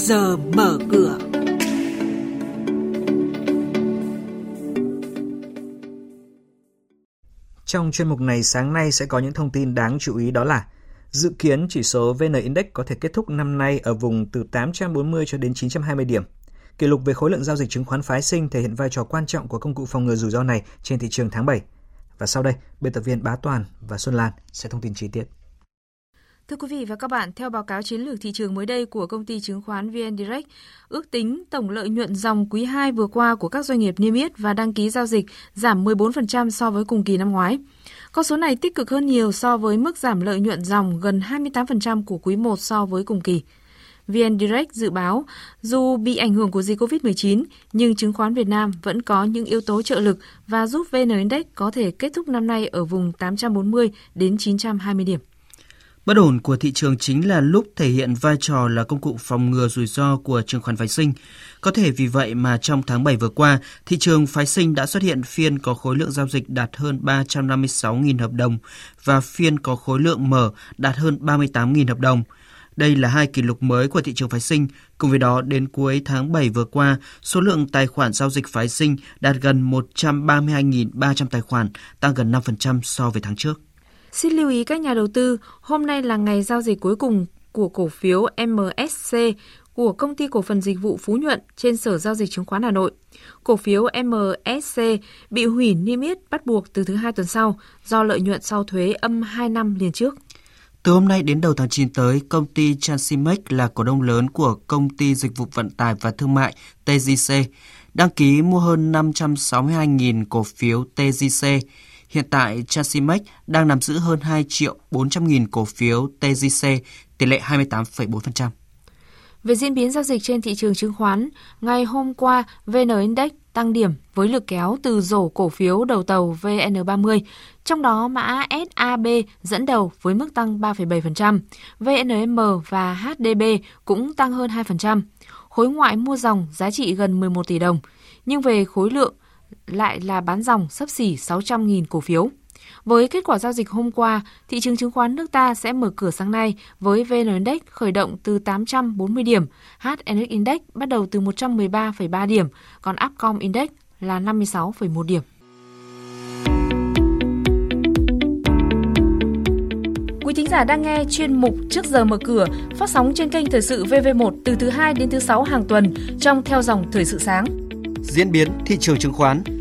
giờ mở cửa. Trong chuyên mục này sáng nay sẽ có những thông tin đáng chú ý đó là dự kiến chỉ số VN Index có thể kết thúc năm nay ở vùng từ 840 cho đến 920 điểm. Kỷ lục về khối lượng giao dịch chứng khoán phái sinh thể hiện vai trò quan trọng của công cụ phòng ngừa rủi ro này trên thị trường tháng 7. Và sau đây, biên tập viên Bá Toàn và Xuân Lan sẽ thông tin chi tiết. Thưa quý vị và các bạn, theo báo cáo chiến lược thị trường mới đây của công ty chứng khoán VN Direct, ước tính tổng lợi nhuận dòng quý 2 vừa qua của các doanh nghiệp niêm yết và đăng ký giao dịch giảm 14% so với cùng kỳ năm ngoái. Con số này tích cực hơn nhiều so với mức giảm lợi nhuận dòng gần 28% của quý 1 so với cùng kỳ. VN Direct dự báo, dù bị ảnh hưởng của dịch COVID-19, nhưng chứng khoán Việt Nam vẫn có những yếu tố trợ lực và giúp VN Index có thể kết thúc năm nay ở vùng 840 đến 920 điểm. Bất ổn của thị trường chính là lúc thể hiện vai trò là công cụ phòng ngừa rủi ro của chứng khoán phái sinh. Có thể vì vậy mà trong tháng 7 vừa qua, thị trường phái sinh đã xuất hiện phiên có khối lượng giao dịch đạt hơn 356.000 hợp đồng và phiên có khối lượng mở đạt hơn 38.000 hợp đồng. Đây là hai kỷ lục mới của thị trường phái sinh. Cùng với đó, đến cuối tháng 7 vừa qua, số lượng tài khoản giao dịch phái sinh đạt gần 132.300 tài khoản, tăng gần 5% so với tháng trước. Xin lưu ý các nhà đầu tư, hôm nay là ngày giao dịch cuối cùng của cổ phiếu MSC của công ty cổ phần dịch vụ Phú Nhuận trên Sở giao dịch chứng khoán Hà Nội. Cổ phiếu MSC bị hủy niêm yết bắt buộc từ thứ hai tuần sau do lợi nhuận sau thuế âm 2 năm liền trước. Từ hôm nay đến đầu tháng 9 tới, công ty Transimex là cổ đông lớn của công ty dịch vụ vận tải và thương mại TGC, đăng ký mua hơn 562.000 cổ phiếu TGC. Hiện tại, Chasimex đang nắm giữ hơn 2 triệu 400 nghìn cổ phiếu TGC, tỷ lệ 28,4%. Về diễn biến giao dịch trên thị trường chứng khoán, ngày hôm qua, VN Index tăng điểm với lực kéo từ rổ cổ phiếu đầu tàu VN30, trong đó mã SAB dẫn đầu với mức tăng 3,7%, VNM và HDB cũng tăng hơn 2%. Khối ngoại mua dòng giá trị gần 11 tỷ đồng, nhưng về khối lượng lại là bán dòng sấp xỉ 600.000 cổ phiếu. Với kết quả giao dịch hôm qua, thị trường chứng khoán nước ta sẽ mở cửa sáng nay với VN Index khởi động từ 840 điểm, HNX Index bắt đầu từ 113,3 điểm, còn Upcom Index là 56,1 điểm. Quý thính giả đang nghe chuyên mục Trước giờ mở cửa phát sóng trên kênh Thời sự VV1 từ thứ 2 đến thứ 6 hàng tuần trong theo dòng Thời sự sáng. Diễn biến thị trường chứng khoán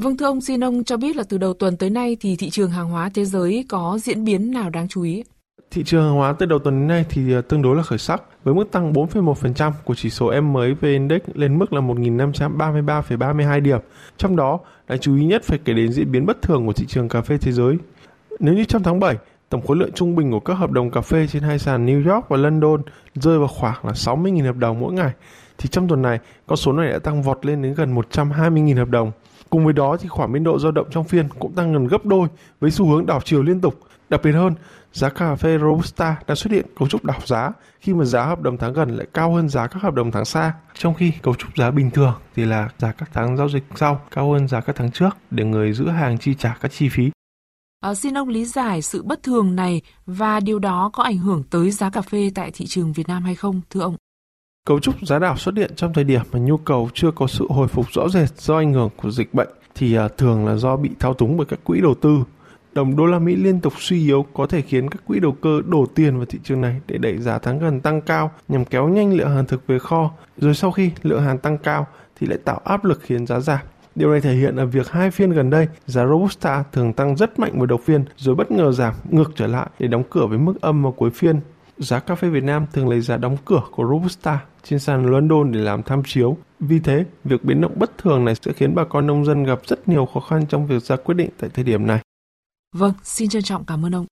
Vâng thưa ông, xin ông cho biết là từ đầu tuần tới nay thì thị trường hàng hóa thế giới có diễn biến nào đáng chú ý? Thị trường hàng hóa từ đầu tuần đến nay thì à, tương đối là khởi sắc với mức tăng 4,1% của chỉ số MXV Index lên mức là 1.533,32 điểm. Trong đó, đáng chú ý nhất phải kể đến diễn biến bất thường của thị trường cà phê thế giới. Nếu như trong tháng 7, tổng khối lượng trung bình của các hợp đồng cà phê trên hai sàn New York và London rơi vào khoảng là 60.000 hợp đồng mỗi ngày, thì trong tuần này, con số này đã tăng vọt lên đến gần 120.000 hợp đồng. Cùng với đó thì khoản biên độ dao động trong phiên cũng tăng gần gấp đôi với xu hướng đảo chiều liên tục. Đặc biệt hơn, giá cà phê Robusta đã xuất hiện cấu trúc đảo giá khi mà giá hợp đồng tháng gần lại cao hơn giá các hợp đồng tháng xa. Trong khi cấu trúc giá bình thường thì là giá các tháng giao dịch sau cao hơn giá các tháng trước để người giữ hàng chi trả các chi phí. À, xin ông lý giải sự bất thường này và điều đó có ảnh hưởng tới giá cà phê tại thị trường Việt Nam hay không, thưa ông? Cấu trúc giá đảo xuất hiện trong thời điểm mà nhu cầu chưa có sự hồi phục rõ rệt do ảnh hưởng của dịch bệnh thì à, thường là do bị thao túng bởi các quỹ đầu tư. Đồng đô la Mỹ liên tục suy yếu có thể khiến các quỹ đầu cơ đổ tiền vào thị trường này để đẩy giá tháng gần tăng cao nhằm kéo nhanh lượng hàng thực về kho. Rồi sau khi lượng hàng tăng cao thì lại tạo áp lực khiến giá giảm. Điều này thể hiện ở việc hai phiên gần đây, giá Robusta thường tăng rất mạnh vào đầu phiên rồi bất ngờ giảm ngược trở lại để đóng cửa với mức âm vào cuối phiên. Giá cà phê Việt Nam thường lấy giá đóng cửa của Robusta trên sàn London để làm tham chiếu. Vì thế, việc biến động bất thường này sẽ khiến bà con nông dân gặp rất nhiều khó khăn trong việc ra quyết định tại thời điểm này. Vâng, xin trân trọng cảm ơn ông.